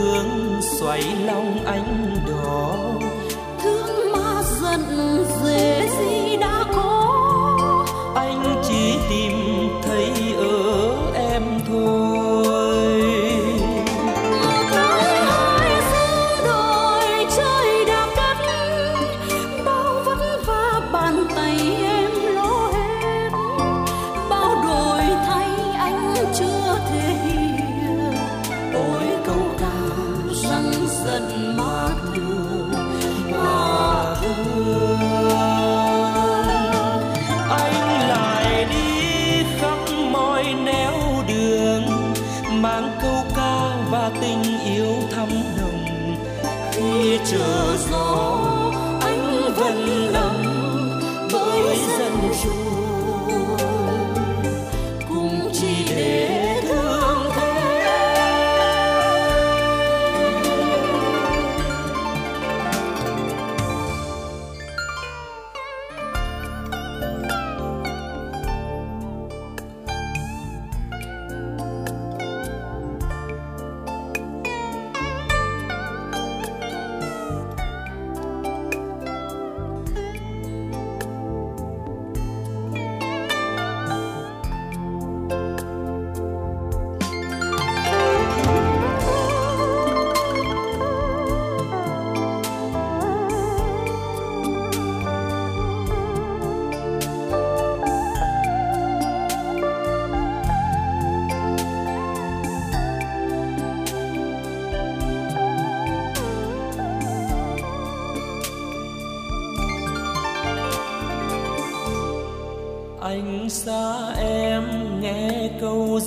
thương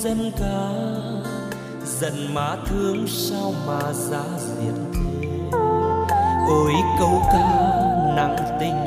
dân ca giận má thương sao mà giá diệt thế. Ôi câu ca nặng tình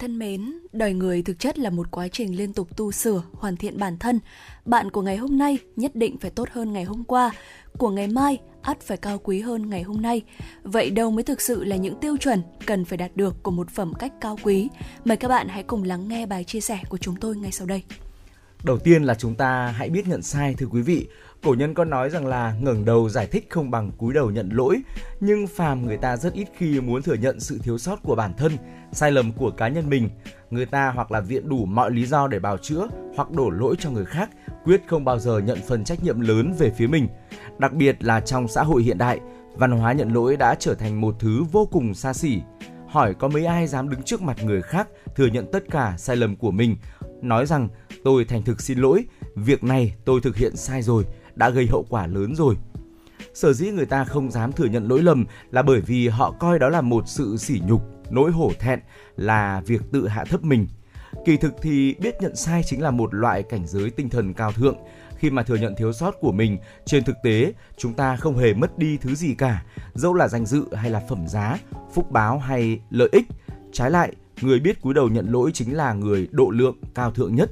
Thân mến, đời người thực chất là một quá trình liên tục tu sửa, hoàn thiện bản thân. Bạn của ngày hôm nay nhất định phải tốt hơn ngày hôm qua, của ngày mai ắt phải cao quý hơn ngày hôm nay. Vậy đâu mới thực sự là những tiêu chuẩn cần phải đạt được của một phẩm cách cao quý? Mời các bạn hãy cùng lắng nghe bài chia sẻ của chúng tôi ngay sau đây. Đầu tiên là chúng ta hãy biết nhận sai thưa quý vị. Cổ nhân có nói rằng là ngẩng đầu giải thích không bằng cúi đầu nhận lỗi, nhưng phàm người ta rất ít khi muốn thừa nhận sự thiếu sót của bản thân, sai lầm của cá nhân mình. Người ta hoặc là viện đủ mọi lý do để bào chữa, hoặc đổ lỗi cho người khác, quyết không bao giờ nhận phần trách nhiệm lớn về phía mình. Đặc biệt là trong xã hội hiện đại, văn hóa nhận lỗi đã trở thành một thứ vô cùng xa xỉ. Hỏi có mấy ai dám đứng trước mặt người khác thừa nhận tất cả sai lầm của mình, nói rằng tôi thành thực xin lỗi, việc này tôi thực hiện sai rồi, đã gây hậu quả lớn rồi. Sở dĩ người ta không dám thừa nhận lỗi lầm là bởi vì họ coi đó là một sự sỉ nhục, nỗi hổ thẹn, là việc tự hạ thấp mình. Kỳ thực thì biết nhận sai chính là một loại cảnh giới tinh thần cao thượng. Khi mà thừa nhận thiếu sót của mình, trên thực tế chúng ta không hề mất đi thứ gì cả, dẫu là danh dự hay là phẩm giá, phúc báo hay lợi ích. Trái lại, người biết cúi đầu nhận lỗi chính là người độ lượng cao thượng nhất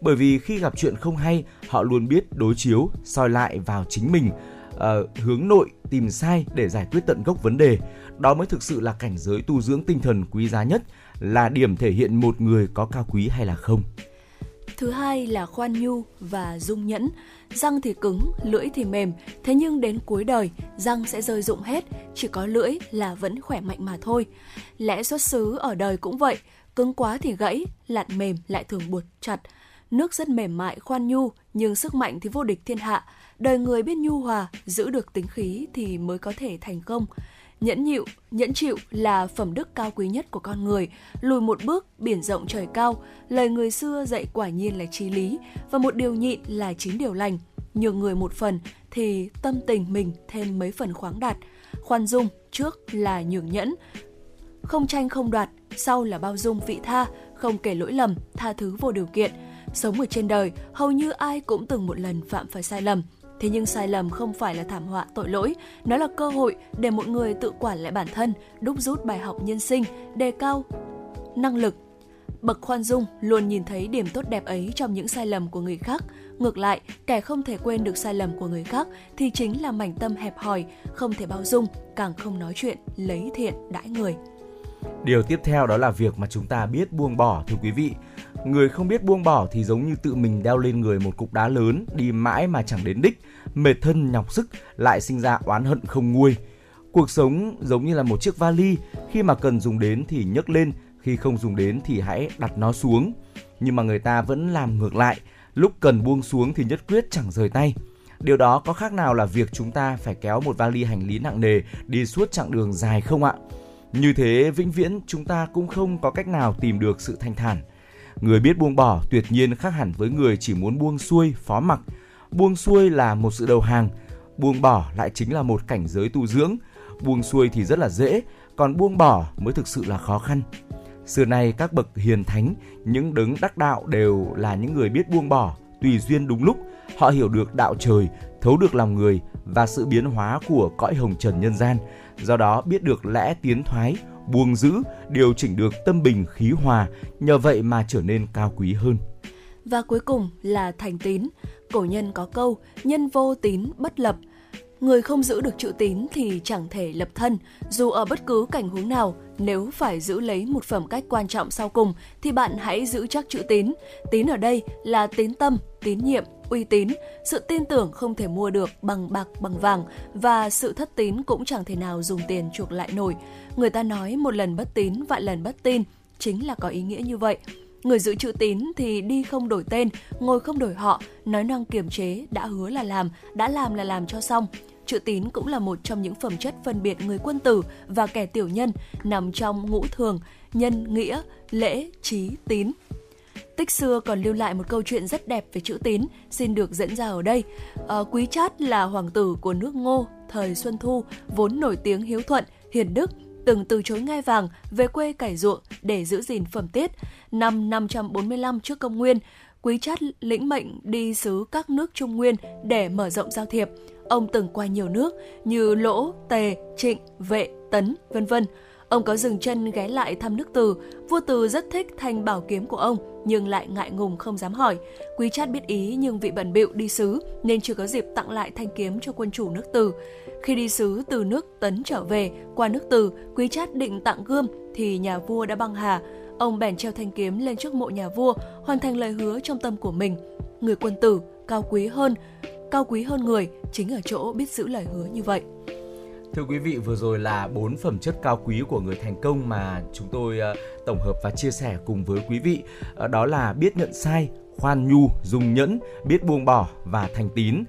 bởi vì khi gặp chuyện không hay họ luôn biết đối chiếu soi lại vào chính mình uh, hướng nội tìm sai để giải quyết tận gốc vấn đề đó mới thực sự là cảnh giới tu dưỡng tinh thần quý giá nhất là điểm thể hiện một người có cao quý hay là không Thứ hai là khoan nhu và dung nhẫn. Răng thì cứng, lưỡi thì mềm, thế nhưng đến cuối đời, răng sẽ rơi rụng hết, chỉ có lưỡi là vẫn khỏe mạnh mà thôi. Lẽ xuất xứ ở đời cũng vậy, cứng quá thì gãy, lặn mềm lại thường buộc chặt. Nước rất mềm mại, khoan nhu, nhưng sức mạnh thì vô địch thiên hạ. Đời người biết nhu hòa, giữ được tính khí thì mới có thể thành công. Nhẫn nhịu, nhẫn chịu là phẩm đức cao quý nhất của con người. Lùi một bước, biển rộng trời cao. Lời người xưa dạy quả nhiên là trí lý. Và một điều nhịn là chín điều lành. Nhường người một phần thì tâm tình mình thêm mấy phần khoáng đạt. Khoan dung, trước là nhường nhẫn. Không tranh không đoạt, sau là bao dung vị tha, không kể lỗi lầm, tha thứ vô điều kiện – Sống ở trên đời, hầu như ai cũng từng một lần phạm phải sai lầm. Thế nhưng sai lầm không phải là thảm họa tội lỗi, nó là cơ hội để một người tự quản lại bản thân, đúc rút bài học nhân sinh, đề cao năng lực. Bậc khoan dung luôn nhìn thấy điểm tốt đẹp ấy trong những sai lầm của người khác. Ngược lại, kẻ không thể quên được sai lầm của người khác thì chính là mảnh tâm hẹp hòi, không thể bao dung, càng không nói chuyện lấy thiện đãi người. Điều tiếp theo đó là việc mà chúng ta biết buông bỏ thưa quý vị. Người không biết buông bỏ thì giống như tự mình đeo lên người một cục đá lớn đi mãi mà chẳng đến đích, mệt thân nhọc sức lại sinh ra oán hận không nguôi. Cuộc sống giống như là một chiếc vali, khi mà cần dùng đến thì nhấc lên, khi không dùng đến thì hãy đặt nó xuống. Nhưng mà người ta vẫn làm ngược lại, lúc cần buông xuống thì nhất quyết chẳng rời tay. Điều đó có khác nào là việc chúng ta phải kéo một vali hành lý nặng nề đi suốt chặng đường dài không ạ? Như thế vĩnh viễn chúng ta cũng không có cách nào tìm được sự thanh thản. Người biết buông bỏ tuyệt nhiên khác hẳn với người chỉ muốn buông xuôi, phó mặc. Buông xuôi là một sự đầu hàng, buông bỏ lại chính là một cảnh giới tu dưỡng. Buông xuôi thì rất là dễ, còn buông bỏ mới thực sự là khó khăn. Xưa nay các bậc hiền thánh, những đấng đắc đạo đều là những người biết buông bỏ, tùy duyên đúng lúc. Họ hiểu được đạo trời, thấu được lòng người và sự biến hóa của cõi hồng trần nhân gian do đó biết được lẽ tiến thoái, buông giữ, điều chỉnh được tâm bình khí hòa, nhờ vậy mà trở nên cao quý hơn. Và cuối cùng là thành tín. Cổ nhân có câu, nhân vô tín bất lập. Người không giữ được chữ tín thì chẳng thể lập thân. Dù ở bất cứ cảnh huống nào, nếu phải giữ lấy một phẩm cách quan trọng sau cùng thì bạn hãy giữ chắc chữ tín. Tín ở đây là tín tâm, tín nhiệm, uy tín, sự tin tưởng không thể mua được bằng bạc bằng vàng và sự thất tín cũng chẳng thể nào dùng tiền chuộc lại nổi. Người ta nói một lần bất tín vạn lần bất tin, chính là có ý nghĩa như vậy. Người giữ chữ tín thì đi không đổi tên, ngồi không đổi họ, nói năng kiềm chế, đã hứa là làm, đã làm là làm cho xong. Chữ tín cũng là một trong những phẩm chất phân biệt người quân tử và kẻ tiểu nhân nằm trong ngũ thường, nhân, nghĩa, lễ, trí, tín. Tích xưa còn lưu lại một câu chuyện rất đẹp về chữ tín, xin được dẫn ra ở đây. À, Quý Chát là hoàng tử của nước Ngô thời Xuân Thu, vốn nổi tiếng hiếu thuận, hiền đức, từng từ chối ngai vàng về quê cải ruộng để giữ gìn phẩm tiết. Năm 545 trước công nguyên, Quý Chát lĩnh mệnh đi sứ các nước Trung Nguyên để mở rộng giao thiệp. Ông từng qua nhiều nước như Lỗ, Tề, Trịnh, Vệ, Tấn, vân vân. Ông có dừng chân ghé lại thăm nước Từ. Vua Từ rất thích thanh bảo kiếm của ông, nhưng lại ngại ngùng không dám hỏi. Quý Chát biết ý nhưng vị bẩn bịu đi sứ nên chưa có dịp tặng lại thanh kiếm cho quân chủ nước Từ. Khi đi sứ từ nước Tấn trở về qua nước Từ, Quý Chát định tặng gươm thì nhà vua đã băng hà. Ông bèn treo thanh kiếm lên trước mộ nhà vua, hoàn thành lời hứa trong tâm của mình. Người quân tử cao quý hơn, cao quý hơn người chính ở chỗ biết giữ lời hứa như vậy. Thưa quý vị, vừa rồi là bốn phẩm chất cao quý của người thành công mà chúng tôi uh, tổng hợp và chia sẻ cùng với quý vị. Uh, đó là biết nhận sai, khoan nhu, dùng nhẫn, biết buông bỏ và thành tín.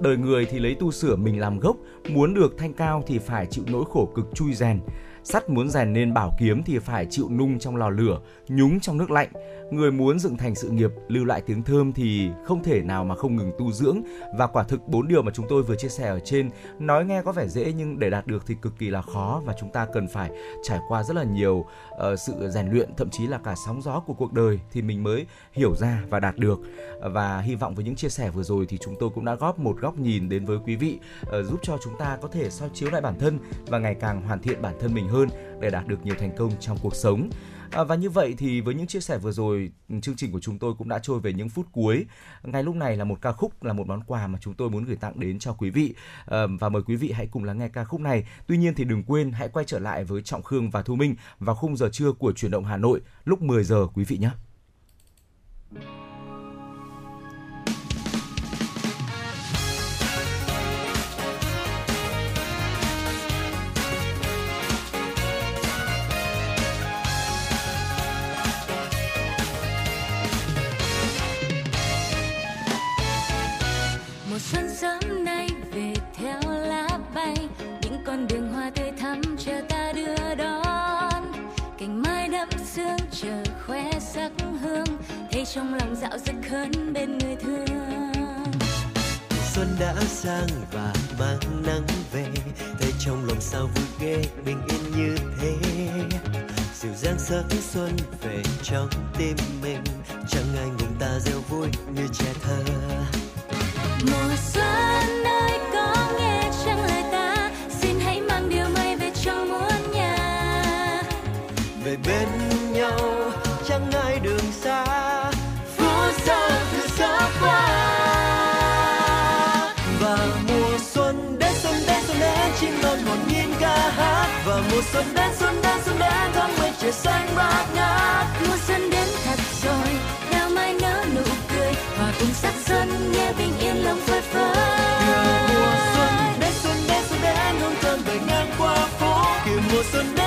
Đời người thì lấy tu sửa mình làm gốc, muốn được thanh cao thì phải chịu nỗi khổ cực chui rèn. Sắt muốn rèn nên bảo kiếm thì phải chịu nung trong lò lửa, nhúng trong nước lạnh. Người muốn dựng thành sự nghiệp, lưu lại tiếng thơm thì không thể nào mà không ngừng tu dưỡng. Và quả thực bốn điều mà chúng tôi vừa chia sẻ ở trên nói nghe có vẻ dễ nhưng để đạt được thì cực kỳ là khó và chúng ta cần phải trải qua rất là nhiều uh, sự rèn luyện thậm chí là cả sóng gió của cuộc đời thì mình mới hiểu ra và đạt được. Và hy vọng với những chia sẻ vừa rồi thì chúng tôi cũng đã góp một góc nhìn đến với quý vị uh, giúp cho chúng ta có thể soi chiếu lại bản thân và ngày càng hoàn thiện bản thân mình hơn để đạt được nhiều thành công trong cuộc sống. À, và như vậy thì với những chia sẻ vừa rồi, chương trình của chúng tôi cũng đã trôi về những phút cuối. Ngay lúc này là một ca khúc là một món quà mà chúng tôi muốn gửi tặng đến cho quý vị. À, và mời quý vị hãy cùng lắng nghe ca khúc này. Tuy nhiên thì đừng quên hãy quay trở lại với Trọng Khương và Thu Minh vào khung giờ trưa của chuyển động Hà Nội lúc 10 giờ quý vị nhé. Trong lòng dạo dực hơn bên người thương. Xuân đã sang và mang nắng về thấy trong lòng sao vui ghê bình yên như thế. Dịu dàng sắc xuân về trong tim mình chẳng ai ngùng ta reo vui như trẻ thơ. Mùa xuân ơi có nghe chẳng lời ta? Xin hãy mang điều mây về cho muôn nhà. Về bên xuân đến xuân đến xuân đến tháng mây trời xanh bát ngát. Mùa xuân đến thật rồi đào mai nở nụ cười, hòa cùng sắc xuân, nghe bình yên lòng phơi phới. Mùa xuân đến xuân đến xuân đến, hương thơm về ngang qua phố. Kìa mùa xuân xuân đến